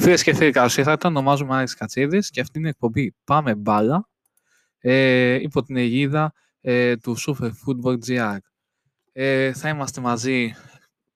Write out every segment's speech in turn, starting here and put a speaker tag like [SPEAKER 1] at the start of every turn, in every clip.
[SPEAKER 1] Φίλε και φίλοι, καλώς ήρθατε. Ονομάζομαι Άρης Κατσίδης και αυτή είναι η εκπομπή Πάμε Μπάλα ε, υπό την αιγίδα ε, του Super Football GR. Ε, θα είμαστε μαζί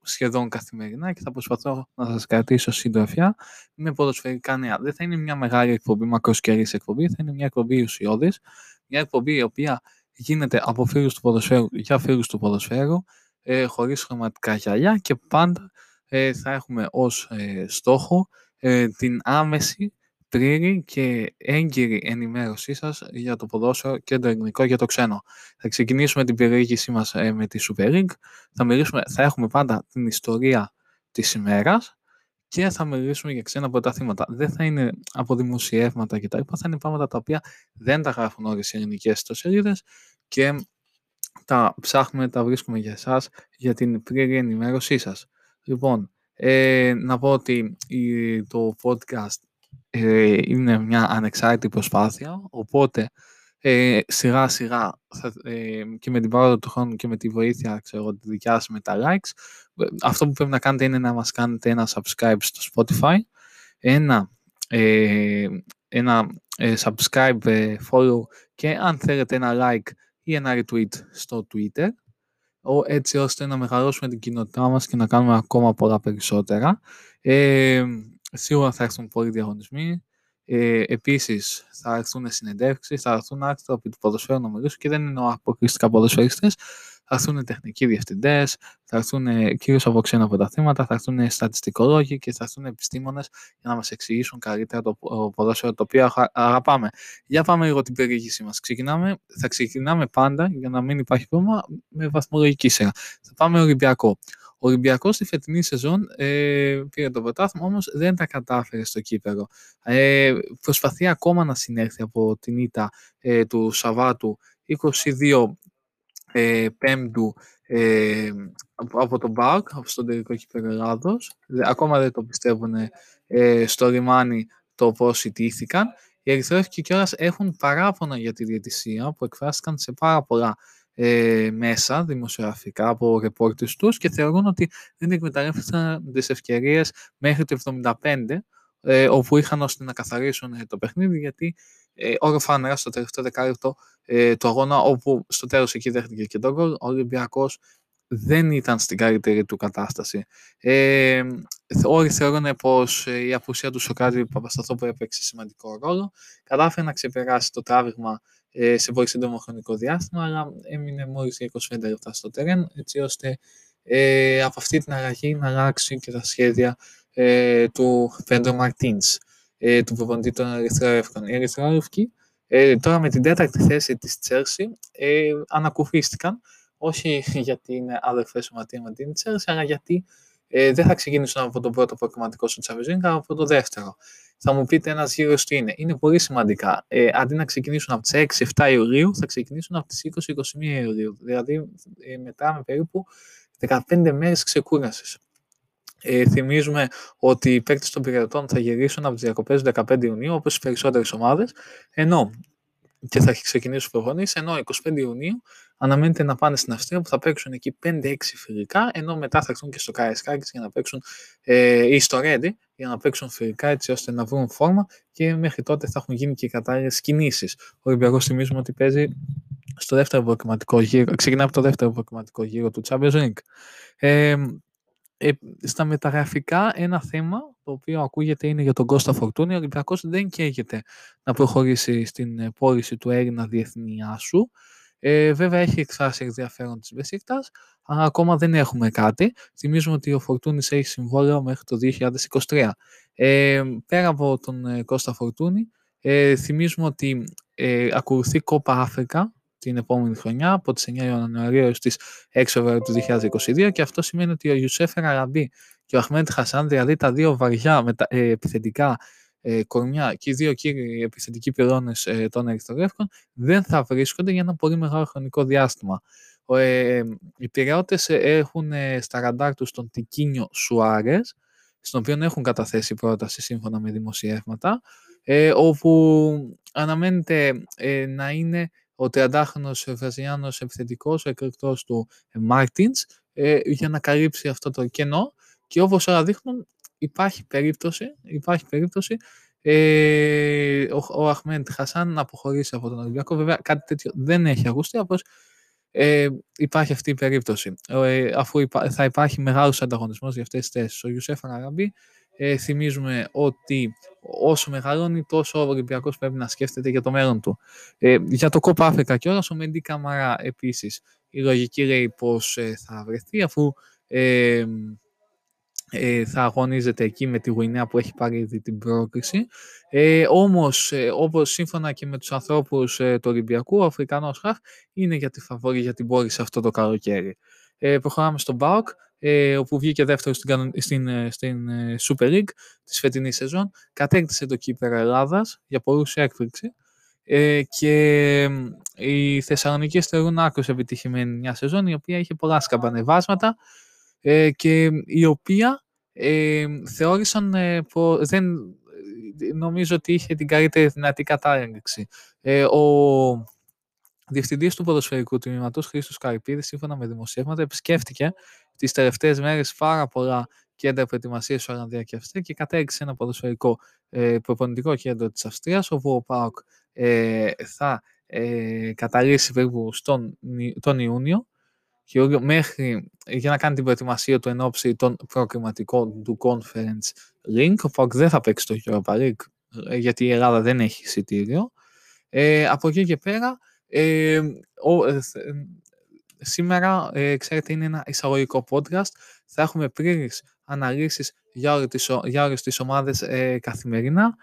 [SPEAKER 1] σχεδόν καθημερινά και θα προσπαθώ να σας κρατήσω συντροφιά με ποδοσφαιρικά νέα. Δεν θα είναι μια μεγάλη εκπομπή, μακροσκερής εκπομπή, θα είναι μια εκπομπή ουσιώδης, μια εκπομπή η οποία γίνεται από φίλους του ποδοσφαίρου για φίλους του ποδοσφαίρου, ε, χωρίς χρωματικά γυαλιά και πάντα ε, θα έχουμε ως ε, στόχο ε, την άμεση, πλήρη και έγκυρη ενημέρωσή σας για το ποδόσφαιρο και το ελληνικό για το ξένο. Θα ξεκινήσουμε την περιήγησή μας ε, με τη Super League. Θα, μιλήσουμε, θα έχουμε πάντα την ιστορία της ημέρας και θα μιλήσουμε για ξένα πρωταθλήματα. Δεν θα είναι από δημοσιεύματα κτλ. Θα είναι πράγματα τα οποία δεν τα γράφουν όλες οι ελληνικές ιστοσελίδες και τα ψάχνουμε, τα βρίσκουμε για εσάς για την πλήρη ενημέρωσή σας. Λοιπόν, ε, να πω ότι το podcast ε, είναι μια ανεξάρτητη προσπάθεια, οπότε ε, σιγά σιγά ε, και με την παράδοση του χρόνου και με τη βοήθεια ξέρω, τη δικιά σας με τα likes, ε, αυτό που πρέπει να κάνετε είναι να μας κάνετε ένα subscribe στο Spotify, ένα, ένα subscribe, follow και αν θέλετε ένα like ή ένα retweet στο Twitter έτσι ώστε να μεγαλώσουμε την κοινότητά μας και να κάνουμε ακόμα πολλά περισσότερα. Ε, σίγουρα θα έρθουν πολλοί διαγωνισμοί. Ε, επίσης θα έρθουν συνεντεύξεις, θα έρθουν άρθρα από το ποδοσφαίρο να μιλήσουν και δεν εννοώ αποκλειστικά ποδοσφαίριστες, θα έρθουν τεχνικοί διευθυντές, θα έρθουν κυρίως από ξένα πρωταθλήματα, θα έρθουν στατιστικολόγοι και θα έρθουν επιστήμονες για να μας εξηγήσουν καλύτερα το ποδόσφαιρο το οποίο αγαπάμε. Για πάμε λίγο την περιήγησή μας. Θα ξεκινάμε πάντα, για να μην υπάρχει πρόβλημα, με βαθμολογική σειρά. Θα πάμε Ολυμπιακό. Ο Ολυμπιακό στη φετινή σεζόν ε, πήρε το πρωτάθλημα, όμως δεν τα κατάφερε στο κύπελο. Ε, προσπαθεί ακόμα να συνέλθει από την ήττα ε, του Σαββάτου 22 ε, Πέμπτου ε, από τον ΠΑΟΚ, από στον τελικό κύπελο Ελλάδος. Ακόμα δεν το πιστεύουν ε, στο λιμάνι το πώς ιτήθηκαν. Οι Ερυθρόφικοι κιόλας έχουν παράπονα για τη διαιτησία που εκφράστηκαν σε πάρα πολλά ε, μέσα δημοσιογραφικά από ρεπόρτες τους και θεωρούν ότι δεν εκμεταλλεύτηκαν τις ευκαιρίες μέχρι το 75 ε, όπου είχαν ώστε να καθαρίσουν ε, το παιχνίδι γιατί ε, όροφα νερά στο τελευταίο δεκάλεπτο ε, του αγώνα όπου στο τέλος εκεί δέχτηκε και τον γκολ ο Ολυμπιακός δεν ήταν στην καλύτερη του κατάσταση. Ε, όλοι θεωρούν πως ε, η απουσία του Σοκράτη Παπασταθόπου έπαιξε σημαντικό ρόλο. Κατάφερε να ξεπεράσει το τράβηγμα ε, σε πολύ σύντομο χρονικό διάστημα, αλλά έμεινε μόλις 25 λεπτά στο τερέν, έτσι ώστε ε, από αυτή την αλλαγή να αλλάξει και τα σχέδια ε, του Πέντρο Μαρτίνς, ε, του προπονητή των Ερυθρόευκων. Οι Ερυθρόευκοι ε, τώρα με την τέταρτη θέση της Τσέρσι ε, ανακουφίστηκαν, όχι γιατί είναι αδερφές σωματεία με την Τσέρσι, αλλά γιατί ε, δεν θα ξεκινήσουν από τον πρώτο προκριματικό στο Champions αλλά από το δεύτερο. Θα μου πείτε ένας γύρος τι είναι. Είναι πολύ σημαντικά. Ε, αντί να ξεκινήσουν από τις 6-7 Ιουλίου, θα ξεκινήσουν από τις 20-21 Ιουλίου. Δηλαδή, ε, μετράμε περίπου 15 μέρες ξεκούρασης. Ε, θυμίζουμε ότι οι παίκτες των πυρετών θα γυρίσουν από τις διακοπές του 15 Ιουνίου, όπως οι περισσότερες ομάδες, ενώ και θα ξεκινήσουν προπονήσει, ενώ 25 Ιουνίου αναμένεται να πάνε στην Αυστρία που θα παίξουν εκεί 5-6 φιλικά, ενώ μετά θα έρθουν και στο Καραϊσκάκης για να παίξουν ε, ή στο Ρέντι για να παίξουν φιλικά έτσι ώστε να βρουν φόρμα και μέχρι τότε θα έχουν γίνει και οι κατάλληλες κινήσεις. Ο Ολυμπιακός θυμίζουμε ότι παίζει στο δεύτερο προκριματικό γύρο, ξεκινά από το δεύτερο προκριματικό γύρο του Champions League. Ε, ε, στα μεταγραφικά ένα θέμα το οποίο ακούγεται είναι για τον Κώστα Φορτούνη. Ο Ολυμπιακός δεν καίγεται να προχωρήσει στην ε, πώληση του Έλληνα διεθνή άσου. Ε, βέβαια έχει εκφράσει ενδιαφέρον της Μπεσίκτας, αλλά ακόμα δεν έχουμε κάτι. Θυμίζουμε ότι ο Φορτούνης έχει συμβόλαιο μέχρι το 2023. Ε, πέρα από τον ε, Κώστα Φορτούνη, ε, θυμίζουμε ότι ε, ακολουθεί Κόπα Αφρικα την επόμενη χρονιά, από τις 9 Ιανουαρίου έως τις 6 Φεβρουαρίου του 2022 και αυτό σημαίνει ότι ο Ιουσέφερ Αραμπή και ο Αχμέντ Χασάν, δηλαδή τα δύο βαριά μετα, ε, επιθετικά ε, κορμιά και οι δύο κύριοι επιθετικοί πυλώνες ε, των Ερυθρολεύκων δεν θα βρίσκονται για ένα πολύ μεγάλο χρονικό διάστημα. Ε, οι πυραιώτες έχουν ε, στα ραντάρ τους τον Τικίνιο Σουάρες, στον οποίο έχουν καταθέσει πρόταση σύμφωνα με δημοσιεύματα, ε, όπου αναμένεται ε, να είναι ο 30χρονος Βραζιλιάνος επιθετικός, ο εκρηκτός του Μάρτινς, ε, για να καλύψει αυτό το κενό και όπως όλα δείχνουν υπάρχει περίπτωση, υπάρχει περίπτωση ε, ο, ο Αχμέντ Χασάν να αποχωρήσει από τον Ολυμπιακό. Βέβαια κάτι τέτοιο δεν έχει ακουστεί, απλώς ε, υπάρχει αυτή η περίπτωση. Ε, αφού υπά, θα υπάρχει μεγάλος ανταγωνισμός για αυτές τις θέσεις. Ο Ιουσέφ Αραμπή ε, θυμίζουμε ότι όσο μεγαλώνει τόσο ο Ολυμπιακός πρέπει να σκέφτεται για το μέλλον του. Ε, για το Κόπα Αφρικα και όλα, ο Μεντή Καμαρά επίσης η λογική λέει πως ε, θα βρεθεί αφού ε, ε, θα αγωνίζεται εκεί με τη Γουινέα που έχει πάρει ήδη την πρόκριση. Ε, όμως, ε, όπως σύμφωνα και με τους ανθρώπους ε, του Ολυμπιακού, ο Αφρικανός Χαφ είναι για τη φαβόρη για την πόρη αυτό το καλοκαίρι. Ε, προχωράμε στον ΠΑΟΚ, ε, όπου βγήκε δεύτερος στην, στην, ε, στην ε, Super League της φετινής σεζόν. Κατέκτησε το κύπερο Ελλάδας για πολλούς έκπληξη. Ε, και οι Θεσσαλονίκη θεωρούν άκρως επιτυχημένη μια σεζόν η οποία είχε πολλά σκαμπανεβάσματα ε, και η οποία ε, θεώρησαν ε, που δεν νομίζω ότι είχε την καλύτερη δυνατή κατάληξη. Ε, ο διευθυντής του ποδοσφαιρικού τμήματος, Χρήστος Καρυπίδης, σύμφωνα με δημοσιεύματα, επισκέφτηκε τις τελευταίες μέρες πάρα πολλά κέντρα προετοιμασίας στην Ολλανδία και Αυστρία και κατέγγισε ένα ποδοσφαιρικό ε, προπονητικό κέντρο της Αυστρίας, όπου ο ΠΑΟΚ ε, θα ε, καταλήξει περίπου στον, τον Ιούνιο και μέχρι για να κάνει την προετοιμασία του εν ώψη των προκριματικών του Conference Link. Ο ΠΑΟΚ δεν θα παίξει το Europa League ε, γιατί η Ελλάδα δεν έχει εισιτήριο. Ε, από εκεί και πέρα, ε, ο, ε, σήμερα, ε, ξέρετε, είναι ένα εισαγωγικό podcast. Θα έχουμε πλήρες αναλύσεις για όλες τις, για όλες τις ομάδες ε, καθημερινά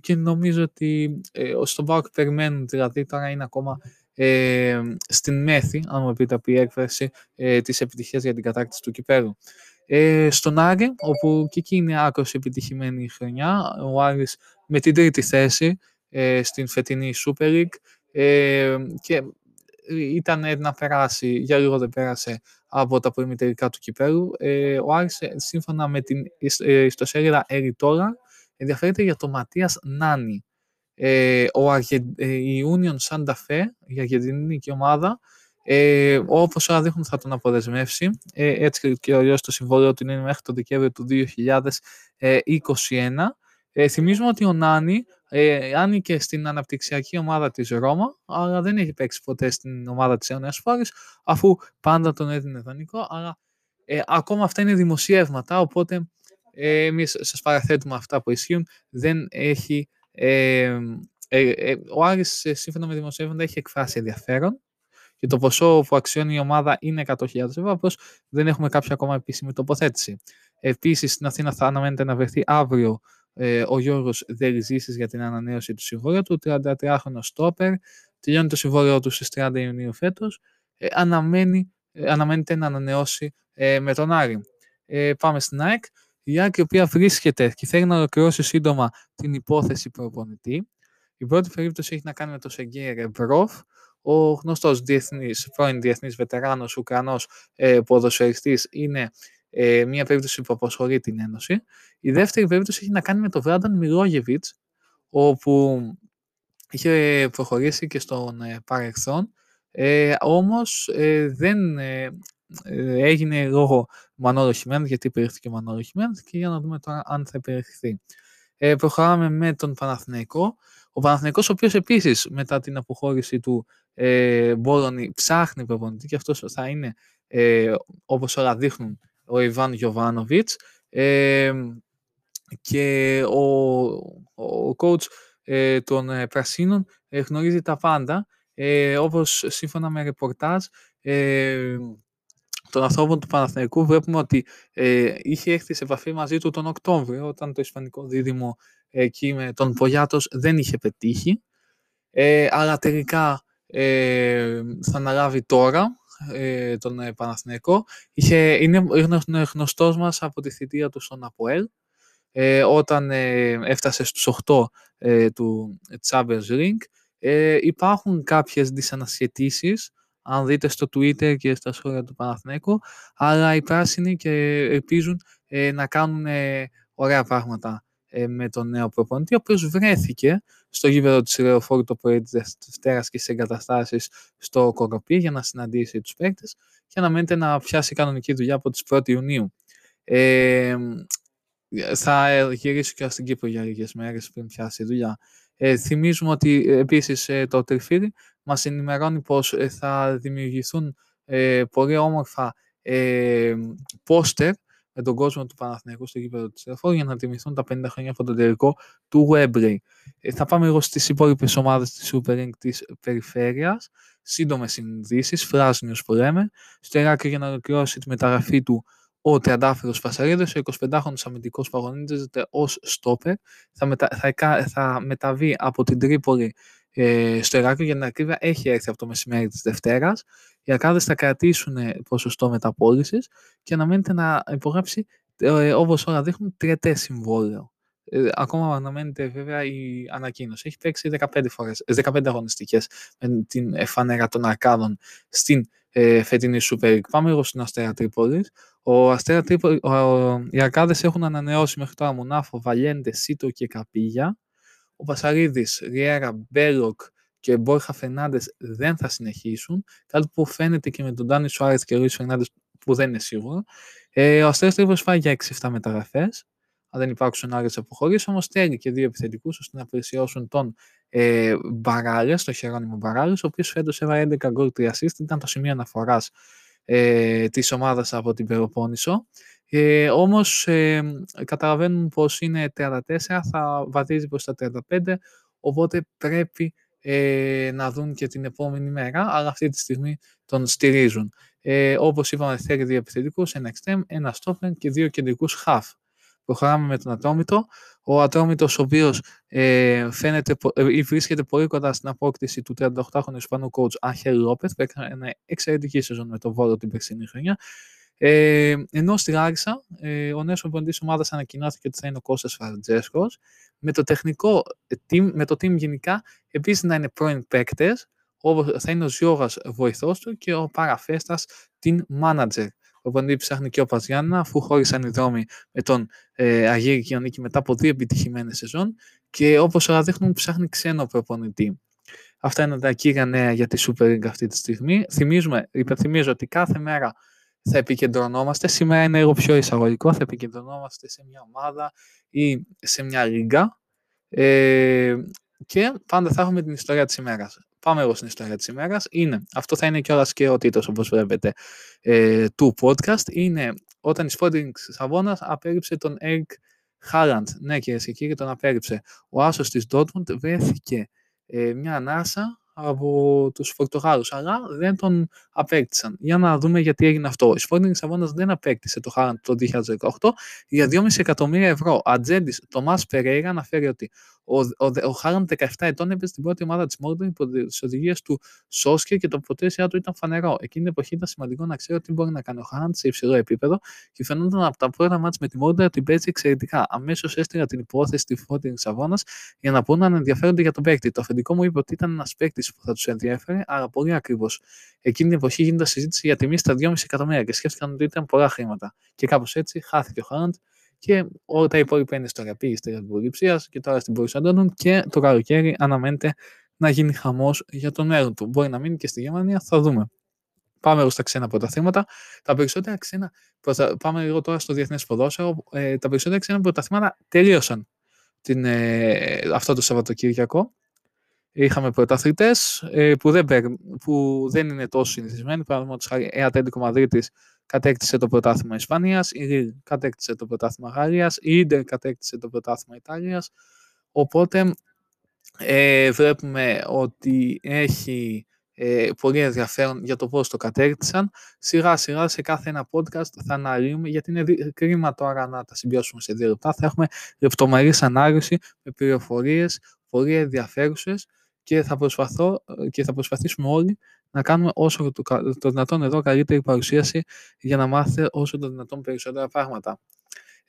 [SPEAKER 1] και νομίζω ότι ε, στον ΠΑΟΚ περιμένουν, δηλαδή τώρα είναι ακόμα ε, στην μέθη, αν μου πείτε η έκφραση, ε, της επιτυχίας για την κατάκτηση του κυπέλου. Ε, στον Άρη, όπου και εκεί είναι άκρως επιτυχημένη η χρονιά, ο Άρης με την τρίτη θέση ε, στην φετινή Super League ε, και ήταν να περάσει, για λίγο δεν πέρασε από τα προημιτερικά του κυπέλου. Ε, ο Άρης, ε, σύμφωνα με την ιστοσέλιδα Εριτόρα, ενδιαφέρεται για τον Ματίας Νάνι. Ε, ο Αργεν, ε, η Union Santa Fe, η αργεντινική ομάδα, ε, όπως όλα δείχνουν θα τον αποδεσμεύσει. Ε, έτσι και ο το συμβόλαιο του είναι μέχρι το Δεκέμβριο του 2021. Ε, θυμίζουμε ότι ο Νάνι ε, άνοιγε στην αναπτυξιακή ομάδα της Ρώμα, αλλά δεν έχει παίξει ποτέ στην ομάδα της Ένωσης Φόρης, αφού πάντα τον έδινε δανεικό, αλλά ε, ακόμα αυτά είναι δημοσιεύματα, οπότε ε, εμείς σας παραθέτουμε αυτά που ισχύουν, δεν έχει ε, ε, ε, ο Άρης, ε, σύμφωνα με δημοσιεύματα, έχει εκφράσει ενδιαφέρον και το ποσό που αξιώνει η ομάδα είναι 100.000 ευρώ, απλώς δεν έχουμε κάποια ακόμα επίσημη τοποθέτηση. Επίσης, στην Αθήνα θα αναμένεται να βρεθεί αύριο ε, ο Γιώργος Δελιζήσης για την ανανέωση του συμβόλαιου του, 33χρονο στόπερ, τελειώνει το συμβόλαιο του στις 30 Ιουνίου φέτος, ε, αναμένει, ε, αναμένεται να ανανεώσει ε, με τον Άρη. Ε, πάμε στην ΑΕΚ. Η ΑΕΚ η οποία βρίσκεται και θέλει να ολοκληρώσει σύντομα την υπόθεση προπονητή. Η πρώτη περίπτωση έχει να κάνει με το Σεγγέι Ρεμπρόφ, ο γνωστός διεθνής, πρώην διεθνής βετεράνος Ουκρανός ε, ποδοσφαιριστής είναι ε, μια περίπτωση που αποσχολεί την Ένωση. Η δεύτερη περίπτωση έχει να κάνει με τον Βράνταν Μιλόγεβιτς, όπου είχε προχωρήσει και στον ε, παρελθόν, ε, όμως ε, δεν ε, ε, έγινε λόγω Μανώλο Χιμένθ, γιατί υπηρεχθήκε ο Μανώλο Χιμένθ και για να δούμε τώρα αν θα υπηρεχθεί. Ε, προχωράμε με τον Παναθηναϊκό. Ο Παναθηναϊκός, ο οποίος επίσης μετά την αποχώρηση του ε, Μπόρονι ψάχνει προπονητή και αυτός θα είναι, ε, όπως όλα δείχνουν, ο Ιβάν Γιωβάνοβιτς ε, και ο, ο coach ε, των ε, Πρασίνων ε, γνωρίζει τα πάντα. Ε, όπως σύμφωνα με ρεπορτάζ ε, των ανθρώπων του Παναθηναϊκού βλέπουμε ότι ε, είχε έρθει σε επαφή μαζί του τον Οκτώβριο όταν το Ισπανικό δίδυμο εκεί με τον Πογιάτος δεν είχε πετύχει. Ε, αλλά τελικά ε, θα αναλάβει τώρα ε, τον ε, Παναθηναϊκό. Είχε, είναι, είναι γνωστός μας από τη θητεία του στον Αποέλ ε, όταν ε, έφτασε στους 8 ε, του Champions League. Ε, υπάρχουν κάποιες δυσανασχετήσεις αν δείτε στο Twitter και στα σχόλια του Παναθηναίκου, αλλά οι πράσινοι και ελπίζουν ε, να κάνουν ε, ωραία πράγματα ε, με τον νέο προπονητή, ο οποίος βρέθηκε στο γήπεδο της Ρεοφόρου το πρωί της Δευτέρας και στις εγκαταστάσεις στο Κοροπή για να συναντήσει τους παίκτες και αναμένεται να πιάσει κανονική δουλειά από τις 1 Ιουνίου. Ε, θα γυρίσω και στην Κύπρο για λίγες μέρες πριν πιάσει η δουλειά. Ε, θυμίζουμε ότι ε, επίσης ε, το Τριφύρι μας ενημερώνει πως ε, θα δημιουργηθούν ε, πολύ όμορφα ε, πόστερ με τον κόσμο του Παναθηναϊκού στο γήπεδο της Ρεφόρ για να τιμηθούν τα 50 χρόνια από τον τελικό του Webley. Ε, θα πάμε εγώ στις υπόλοιπες ομάδες της Super League της περιφέρειας. Σύντομες συνδύσεις, φράσινιος που λέμε. Στο Εράκλειο για να ολοκληρώσει τη μεταγραφή του ο Τριαντάφυλλος Φασαρίδος, ο 25χρονος αμυντικός που αγωνίζεται ως στόπερ, θα, μετα, θα, θα μεταβεί από την Τρίπολη ε, στο Εράκλειο για την ακρίβεια έχει έρθει από το μεσημέρι της Δευτέρας. Οι Αρκάδες θα κρατήσουν ποσοστό μεταπόλησης και αναμένεται να υπογράψει, ε, όπως όλα δείχνουν, τριετές συμβόλαιο. Ε, ακόμα αναμένεται βέβαια η ανακοίνωση. Έχει παίξει 15, φορές, 15 αγωνιστικές με την φανέλα των Αρκάδων στην ε, φετινή Super League. Πάμε λίγο στον Αστέρα Τρίπολης. Ο Αστέρα Τρίπολη, οι Αρκάδες έχουν ανανεώσει μέχρι τώρα Μουνάφο, Βαλέντε, Σίτο και Καπίγια. Ο Πασαλίδη, Ριέρα, Μπέλοκ και Μπόρχα Φερνάντες δεν θα συνεχίσουν. Κάτι που φαίνεται και με τον Ντάνι Σουάρετ και ο Ρουί Φερνάντες που δεν είναι σίγουρο. Ε, ο Αστέρας Τρίπολης φάει για 6-7 μεταγραφές. Αν δεν υπάρξουν άλλες αποχωρήσει, όμως θέλει και δύο επιθετικούς ώστε να πλησιώσουν τον ε, Μπαράλε, τον Χερόνιμο Μπαράλε, ο οποίος φέτος έβαλε 11 γκολ 3 assist, ήταν το σημείο αναφοράς ε, της ομάδας από την Περοπόννησο. Ε, όμως ε, καταλαβαίνουν πως είναι 34, θα βαδίζει προς τα 35, οπότε πρέπει ε, να δουν και την επόμενη μέρα, αλλά αυτή τη στιγμή τον στηρίζουν. Ε, όπως είπαμε, θέλει δύο επιθετικούς, ένα extreme, ένα stopper και δύο κεντρικούς half. Προχωράμε με τον Ατρόμητο. Ο Ατρόμητος, ο οποίος ε, φαίνεται, ε, βρίσκεται πολύ κοντά στην απόκτηση του 38χρονου Ισπανού coach Άχελ Λόπεθ, που έκανε εξαιρετική σεζόν με τον Βόλο την περσινή χρονιά. Ε, ενώ στη Λάρισα, ε, ο νέος προπονητής ομάδας ανακοινώθηκε ότι θα είναι ο Κώστας Φαρτζέσκο. Με το τεχνικό team, με το team γενικά, επίσης να είναι πρώην παίκτες, όπως θα είναι ο Ζιώγας βοηθός του και ο Παραφέστας την manager. Ο προπονητή ψάχνει και ο Παζιάννα, αφού χώρισαν οι δρόμοι με τον ε, Αγίρη Κοινωνίκη μετά από δύο επιτυχημένες σεζόν και όπως όλα δείχνουν, ψάχνει ξένο προπονητή. Αυτά είναι τα κύρια νέα για τη Super League αυτή τη στιγμή. Θυμίζουμε, υπενθυμίζω ότι κάθε μέρα θα επικεντρωνόμαστε, σήμερα είναι λίγο πιο εισαγωγικό, θα επικεντρωνόμαστε σε μια ομάδα ή σε μια λίγα ε, και πάντα θα έχουμε την ιστορία της ημέρας. Πάμε εγώ στην ιστορία της ημέρας. Είναι, αυτό θα είναι κιόλας και ο τίτλος όπως βλέπετε ε, του podcast. Είναι όταν η Sporting Σαββόνας απέριψε τον Eric Haaland. Ναι κυρίες και κύριοι τον απέριψε. Ο άσος της Dortmund βρέθηκε ε, μια ανάσα από τους Πορτογάλους, αλλά δεν τον απέκτησαν. Για να δούμε γιατί έγινε αυτό. Η Sporting Λισαβόνα δεν απέκτησε το Χάραντ το 2018 για 2,5 εκατομμύρια ευρώ. Ατζέντης Τομάς Περέιρα αναφέρει ότι ο, ο, ο Χάραντ 17 ετών έπαιζε στην πρώτη ομάδα της Μόρντον υπό τις οδηγίες του Σόσκερ και το ποτέσια του ήταν φανερό. Εκείνη την εποχή ήταν σημαντικό να ξέρει τι μπορεί να κάνει ο Χάραντ σε υψηλό επίπεδο και φαινόταν από τα πρώτα μάτια με τη Μόρντον ότι παίζει εξαιρετικά. Αμέσως έστειλα την υπόθεση στη Sporting Λισαβόνας για να πούνε να ενδιαφέρονται για τον παίκτη. Το αφεντικό μου είπε ότι ήταν ένας παίκτης που θα τους ενδιαφέρει, αλλά πολύ ακριβώς. Εκείνη την εποχή γίνεται συζήτηση για τιμή στα 2,5 εκατομμύρια και σκέφτηκαν ότι ήταν πολλά χρήματα. Και κάπως έτσι χάθηκε ο Χάραντ και όλα τα υπόλοιπα είναι ιστορία. Πήγε στη Ρεμπουργή και τώρα στην Μπορουσία και το καλοκαίρι αναμένεται να γίνει χαμός για τον έργο του. Μπορεί να μείνει και στη Γερμανία, θα δούμε. Πάμε στα ξένα πρωταθλήματα. Τα περισσότερα ξένα. Πάμε λίγο τώρα στο διεθνές ποδόσφαιρο. Ε, τα περισσότερα ξένα πρωταθλήματα τελείωσαν την, ε, αυτό το Σαββατοκύριακο. Είχαμε πρωταθλητές ε, που, δεν, που δεν είναι τόσο συνηθισμένοι. Παραδείγματος χάρη, η Ατέντικο Μαδρίτης κατέκτησε το πρωτάθλημα Ισπανίας, η Ριλ κατέκτησε το πρωτάθλημα Γαλλίας, η Ιντερ κατέκτησε το πρωτάθλημα Ιταλίας. Οπότε ε, βλέπουμε ότι έχει ε, πολύ ενδιαφέρον για το πώς το κατέκτησαν. Σιγά σιγά σε κάθε ένα podcast θα αναλύουμε, γιατί είναι κρίμα τώρα να τα συμπιώσουμε σε δύο λεπτά. Θα έχουμε λεπτομερής ανάλυση με πληροφορίες πολύ ενδιαφέρουσες και θα, προσπαθώ, και θα προσπαθήσουμε όλοι να κάνουμε όσο το, το δυνατόν εδώ καλύτερη παρουσίαση για να μάθετε όσο το δυνατόν περισσότερα πράγματα.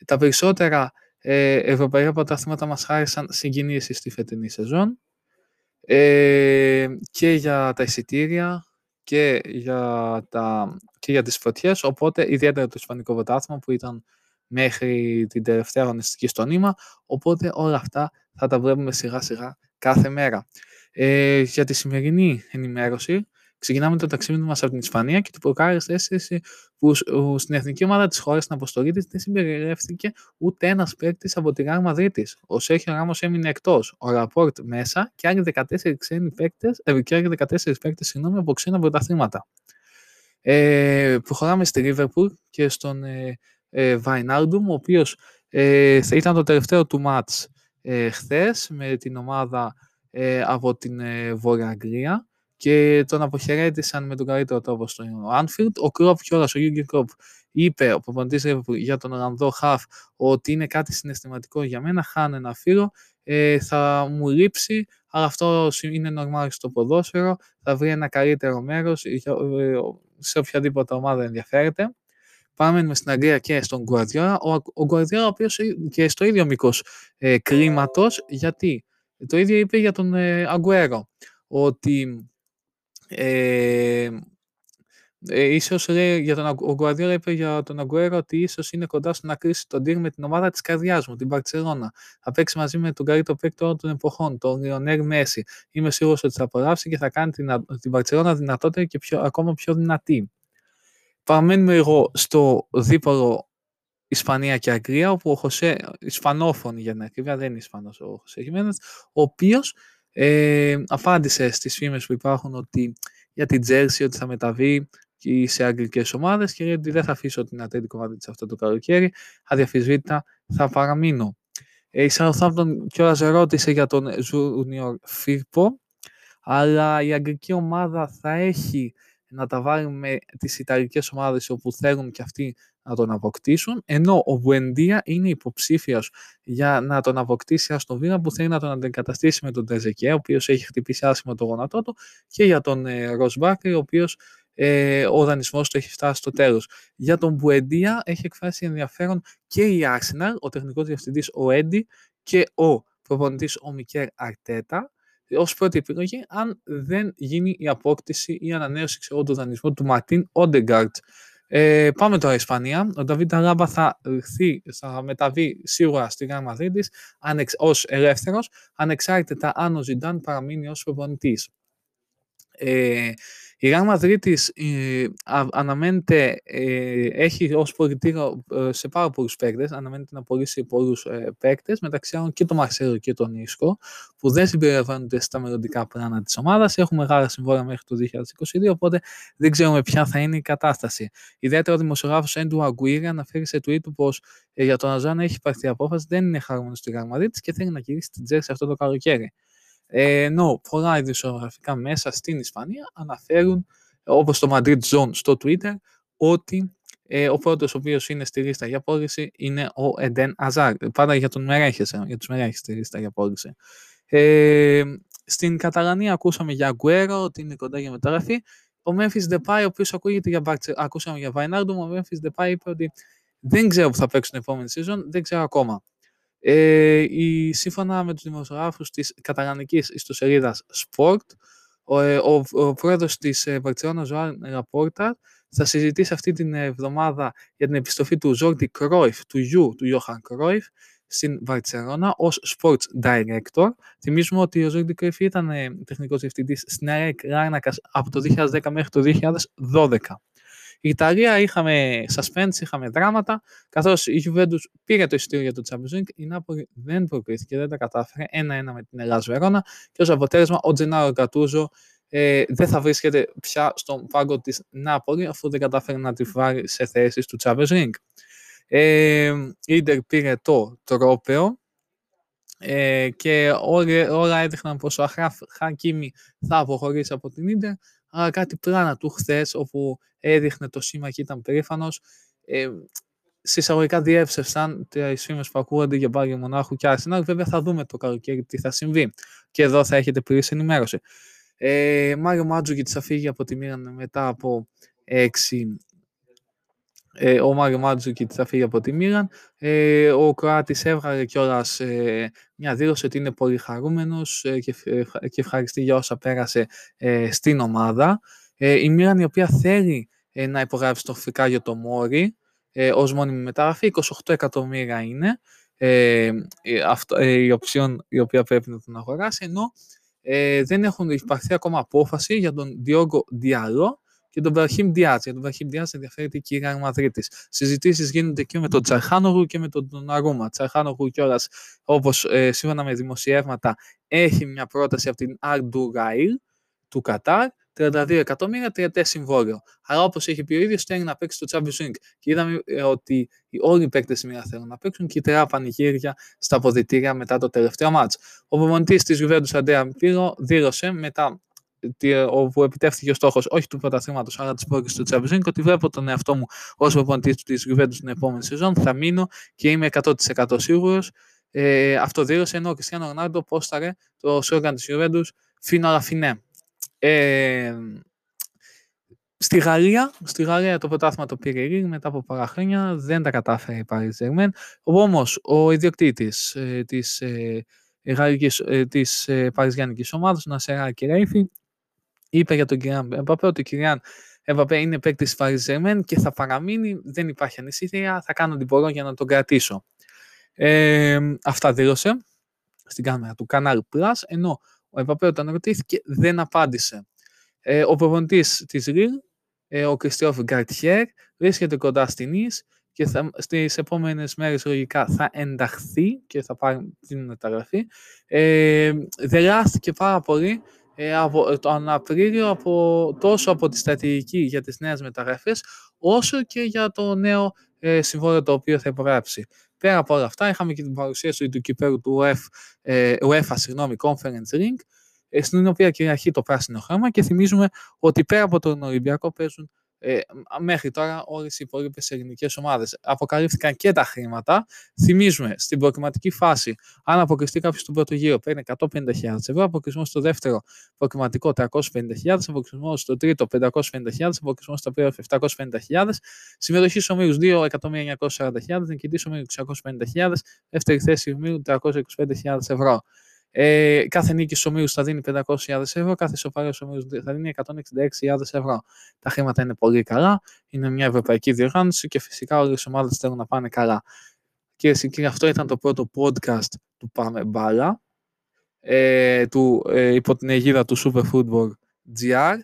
[SPEAKER 1] Τα περισσότερα ε, ευρωπαϊκά πρωταθλήματα μας χάρισαν συγκινήσεις στη φετινή σεζόν ε, και για τα εισιτήρια και για, τα, και για τις φωτιές, οπότε ιδιαίτερα το Ισπανικό Πρωτάθλημα που ήταν μέχρι την τελευταία αγωνιστική στο νήμα, οπότε όλα αυτά θα τα βλέπουμε σιγά σιγά κάθε μέρα. Ε, για τη σημερινή ενημέρωση Ξεκινάμε το ταξίδι μας από την Ισπανία και το προκάρει αίσθηση που στην εθνική ομάδα της χώρας στην αποστολή της δεν συμπεριέλευθηκε ούτε ένας παίκτης από τη Ράγμα Μαδρίτη. Ο Σέχιο Ράμο έμεινε εκτός, ο Ραπόρτ μέσα και άλλοι 14 ξένοι παίκτες, ε, και άλλοι 14 παίκτες συγγνώμη, από ξένα πρωταθλήματα. Ε, προχωράμε στη Λίβερπουλ και στον ε, ε, Βαϊνάρντουμ, ο οποίος ε, θα ήταν το τελευταίο του μάτς ε, χθες με την ομάδα ε, από την ε, Βόρεια Αγγλία και τον αποχαιρέτησαν με τον καλύτερο τρόπο στο Anfield. Ο Κρόπ κιόλα, ο Γιούγκερ Κρόπ, είπε ο προπονητής για τον Ολλανδό Χαφ ότι είναι κάτι συναισθηματικό για μένα. Χάνω ένα φίλο, ε, θα μου λείψει, αλλά αυτό είναι normal στο ποδόσφαιρο. Θα βρει ένα καλύτερο μέρος ε, σε οποιαδήποτε ομάδα ενδιαφέρεται. Πάμε στην Αγγλία και στον Γκουαρδιόλα. Ο, ο Γκουαρδιόλα, ο οποίος και στο ίδιο μήκος ε, κλίματο, γιατί το ίδιο είπε για τον ε, Αγκουέρο, ότι ε, ε, ίσως λέει για τον ο Γκουαρδιόλα είπε για τον Αγκουέρο ότι ίσως είναι κοντά στο να κρίσει τον τύρ με την ομάδα της καρδιάς μου, την Παρσελώνα. Θα παίξει μαζί με τον καλύτερο παίκτη όλων των εποχών, τον Λιονέρ Μέση. Είμαι σίγουρος ότι θα απολαύσει και θα κάνει την, την Παρσελώνα δυνατότερη και πιο, ακόμα πιο δυνατή. Παραμένουμε εγώ στο δίπολο Ισπανία και Αγγλία, όπου ο Χωσέ, Ισπανόφωνη για την ακρίβεια, δεν είναι Ισπανός ο Χωσέ Χιμένες, ο οποίος ε, απάντησες στις φήμες που υπάρχουν ότι για την Τζέρσι ότι θα μεταβεί και σε αγγλικές ομάδες και ότι δεν θα αφήσω την Ατέντικο Μαδρίτη αυτό το καλοκαίρι, αδιαφυσβήτητα θα παραμείνω. Ε, η Southampton κιόλας ρώτησε για τον Junior Firpo, αλλά η αγγλική ομάδα θα έχει να τα βάλει με τις Ιταλικές ομάδες όπου θέλουν και αυτοί να τον αποκτήσουν, ενώ ο Βουεντία είναι υποψήφιος για να τον αποκτήσει στο βήμα που θέλει να τον αντικαταστήσει με τον Τεζεκέ, ο οποίος έχει χτυπήσει άσχημα το γόνατό του, και για τον ε, ο οποίος ε, ο δανεισμός του έχει φτάσει στο τέλος. Για τον Μπουεντία έχει εκφράσει ενδιαφέρον και η Arsenal, ο τεχνικός διευθυντής ο Έντι και ο προπονητής ο Μικέρ Αρτέτα, ως πρώτη επιλογή, αν δεν γίνει η απόκτηση ή η ανανέωση ξέρω, του δανεισμού του Μαρτίν Όντεγκαρτ. Ε, πάμε τώρα Ισπανία. Ο Νταβίτ Αράμπα θα, θα μεταβεί σίγουρα στη Γάμα Μαδρίτης ως ελεύθερος, ανεξάρτητα αν ο Ζιντάν παραμείνει ως προπονητής. Ε, η Real Madrid ε, αναμένεται, ε, έχει ως πολιτήριο ε, σε πάρα πολλούς παίκτες, αναμένεται να πωλήσει πολλούς ε, παίκτες, μεταξύ άλλων και τον Μαρσέλο και τον Ίσκο, που δεν συμπεριλαμβάνονται στα μελλοντικά πλάνα της ομάδας. Έχουν μεγάλα συμβόλαια μέχρι το 2022, οπότε δεν ξέρουμε ποια θα είναι η κατάσταση. Ιδιαίτερα ο δημοσιογράφος Έντου Αγκουίρη αναφέρει σε tweet του πως ε, για τον Αζάν έχει πάρθει απόφαση, δεν είναι χαρούμενος στη Real Madrid και θέλει να γυρίσει την Τζέρση αυτό το καλοκαίρι. Ε, ενώ πολλά ειδησιογραφικά μέσα στην Ισπανία αναφέρουν, όπως το Madrid Zone στο Twitter, ότι ε, ο πρώτος ο οποίος είναι στη λίστα για πώληση είναι ο Εντέν Αζάρ. Πάντα για τον Μερέχες, ε, για τους Μερέχες στη λίστα για πώληση. Ε, στην Καταλανία ακούσαμε για Αγκουέρο, ότι είναι κοντά για μεταγραφή. Ο Memphis Depay, ο οποίος ακούγεται για Μπάρτσε, ακούσαμε για Βαϊνάρντουμ, ο Memphis Depay είπε ότι δεν ξέρω που θα παίξουν την επόμενη season, δεν ξέρω ακόμα. Ε, η, σύμφωνα με τους δημοσιογράφους της καταγανικής ιστοσελίδας Sport, ο, ε, ο, ο πρόεδρος της ε, Βαρτσελώνα Ζωάν Ραπόρτα θα συζητήσει αυτή την εβδομάδα για την επιστροφή του Ζόρντι Κρόιφ, του γιου του Ιώχαν Κρόιφ, στην Βαρτσελώνα ως Sports Director. Θυμίζουμε ότι ο Ζόρντι Κρόιφ ήταν ε, τεχνικός διευθυντής στην ΑΕΚ Λάρνακας από το 2010 μέχρι το 2012. Η Ιταλία είχαμε suspense, είχαμε δράματα, καθώς η Juventus πήρε το εισιτήριο για το Champions League, η Νάπολη δεν προκρίθηκε, δεν τα κατάφερε, ένα-ένα με την Ελλάδα Βερόνα και ως αποτέλεσμα ο Τζενάρο Γκατούζο ε, δεν θα βρίσκεται πια στον πάγκο της Νάπολη αφού δεν κατάφερε να τη βάλει σε θέσεις του Champions League. Ε, η Ίντερ πήρε το τρόπεο ε, και όλα, όλα έδειχναν πως ο Αχραφ Χακίμι θα αποχωρήσει από την Ίντερ αλλά κάτι πλάνα του χθες, όπου έδειχνε το σήμα και ήταν περήφανος. Ε, συσσαγωγικά διέψευσαν τις φήμες που ακούγονται για Μπάγκερ Μονάχου και Arsenal. Βέβαια θα δούμε το καλοκαίρι τι θα συμβεί. Και εδώ θα έχετε πλήρης ενημέρωση. Ε, Μάριο Μάτζουκιτ θα φύγει από τη Μίραν μετά από έξι ε, ο Μάριο Μάντζουκιτ θα φύγει από τη Μίραν. Ε, ο Κροάτης έβγαλε κιόλας ε, μια δήλωση ότι είναι πολύ χαρούμενος ε, και, και ευχαριστεί για όσα πέρασε ε, στην ομάδα. Ε, η Μίραν η οποία θέλει να υπογράψει το για το Μόρι ε, ως μόνιμη μεταγραφή, 28 εκατομμύρια είναι αυτό, η οψιόν η οποία πρέπει να τον αγοράσει, ενώ ε, δεν έχουν υπαρχθεί ακόμα απόφαση για τον Διόγκο Διαλό και τον Βραχίμ Διάτς. Για τον Βραχίμ Διάτς ενδιαφέρεται η κυρία Μαδρίτη. Συζητήσεις γίνονται και με τον Τσαρχάνογου και με τον Ναρούμα. Τσαρχάνογου κιόλας, όπως ε, σύμφωνα με δημοσιεύματα, έχει μια πρόταση από την Αρντουράιλ του Κατάρ 32 εκατομμύρια τριετέ συμβόλαιο. Αλλά όπως έχει πει ο ίδιος, θέλει να παίξει το Champions League. Και είδαμε ε, ότι όλοι οι παίκτες σήμερα θέλουν να παίξουν και τερά πανηγύρια στα αποδητήρια μετά το τελευταίο μάτς. Ο προπονητής της Γιουβέντου Αντέα Πύρο δήλωσε μετά όπου επιτεύχθηκε ο στόχος όχι του πρωταθλήματος αλλά της πόρκη του Champions League, ότι βλέπω τον εαυτό μου ως προπονητής της Γιουβέντους την επόμενη σεζόν. Θα μείνω και είμαι 100% σίγουρος. Ε, αυτό δήλωσε ενώ ο Κριστιανό Ρονάλντο πόσταρε το σόργαν της Γιουβέντους Φίνο Αλαφινέ. Ε, στη Γαλλία, στη Γαλλία το πρωτάθλημα το πήρε η μετά από πάρα χρόνια, δεν τα κατάφερε η Paris Germain. Όμως ο ιδιοκτήτης ε, της, ε, γαλλικής, ε, της ε, παριζιανικής ομάδας, Νασέρα Κυρέιφη, είπε για τον Κυριάν Εμπαπέ ότι ο Κυριάν Εμπαπέ είναι παίκτης της Paris Germain και θα παραμείνει, δεν υπάρχει ανησυχία, θα κάνω ό,τι μπορώ για να τον κρατήσω. Ε, αυτά δήλωσε στην κάμερα του Canal Plus, ενώ ο Εμπαπέ όταν ρωτήθηκε δεν απάντησε. Ε, ο προπονητής της Ριλ, ε, ο Κριστιόφ Γκαρτιέρ, βρίσκεται κοντά στην Ις και θα, στις επόμενες μέρες λογικά θα ενταχθεί και θα πάρει την μεταγραφή. Ε, δελάστηκε πάρα πολύ ε, από τον Απρίλιο από, τόσο από τη στρατηγική για τις νέες μεταγραφές όσο και για το νέο ε, συμβόλαιο το οποίο θα υπογράψει. Πέρα από όλα αυτά, είχαμε και την παρουσίαση του κυπέρου του UEFA, ε, UEFA συγγνώμη, Conference Link, ε, στην οποία κυριαρχεί το πράσινο χρώμα και θυμίζουμε ότι πέρα από τον Ολυμπιακό παίζουν ε, μέχρι τώρα όλες οι υπόλοιπες ελληνικές ομάδες. Αποκαλύφθηκαν και τα χρήματα. Θυμίζουμε στην προκριματική φάση, αν αποκλειστεί κάποιος στον πρώτο γύρο, παίρνει 150.000 ευρώ, αποκλεισμό στο δεύτερο προκριματικό 350.000, αποκλεισμό στο τρίτο 550.000, αποκλεισμό στο πλέον 750.000, συμμετοχή στους ομίλους 2.940.000, νικητής ομίλου 650.000, δεύτερη θέση ομίλου 325.000 ευρώ. Ε, κάθε νίκη στους ομίλους θα δίνει 500.000 ευρώ, κάθε ισοπαλία στου ομίλους θα δίνει 166.000 ευρώ. Τα χρήματα είναι πολύ καλά, είναι μια ευρωπαϊκή διοργάνωση και φυσικά όλες οι ομάδες θέλουν να πάνε καλά. Κυρίες και κύριοι, αυτό ήταν το πρώτο podcast του Πάμε Μπάλα, ε, του, ε, υπό την αιγίδα του Super Football GR.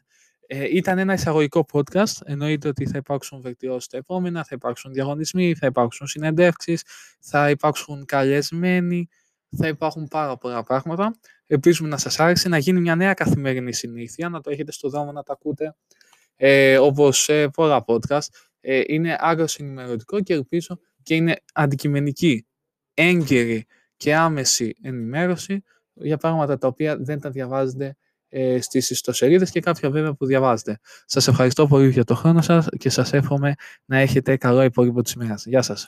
[SPEAKER 1] Ε, ήταν ένα εισαγωγικό podcast. Εννοείται ότι θα υπάρξουν βελτιώσεις τα επόμενα, θα υπάρξουν διαγωνισμοί, θα υπάρξουν συνεντεύξεις, θα υπάρξουν καλεσμένοι θα υπάρχουν πάρα πολλά πράγματα. Ελπίζουμε να σας άρεσε να γίνει μια νέα καθημερινή συνήθεια, να το έχετε στο δρόμο να τα ακούτε ε, όπως ε, πολλά podcast. Ε, είναι άγρος ενημερωτικό και ελπίζω και είναι αντικειμενική, έγκαιρη και άμεση ενημέρωση για πράγματα τα οποία δεν τα διαβάζετε ε, στις ιστοσελίδες και κάποια βέβαια που διαβάζετε. Σας ευχαριστώ πολύ για το χρόνο σας και σας εύχομαι να έχετε καλό υπόλοιπο της ημέρας. Γεια σας.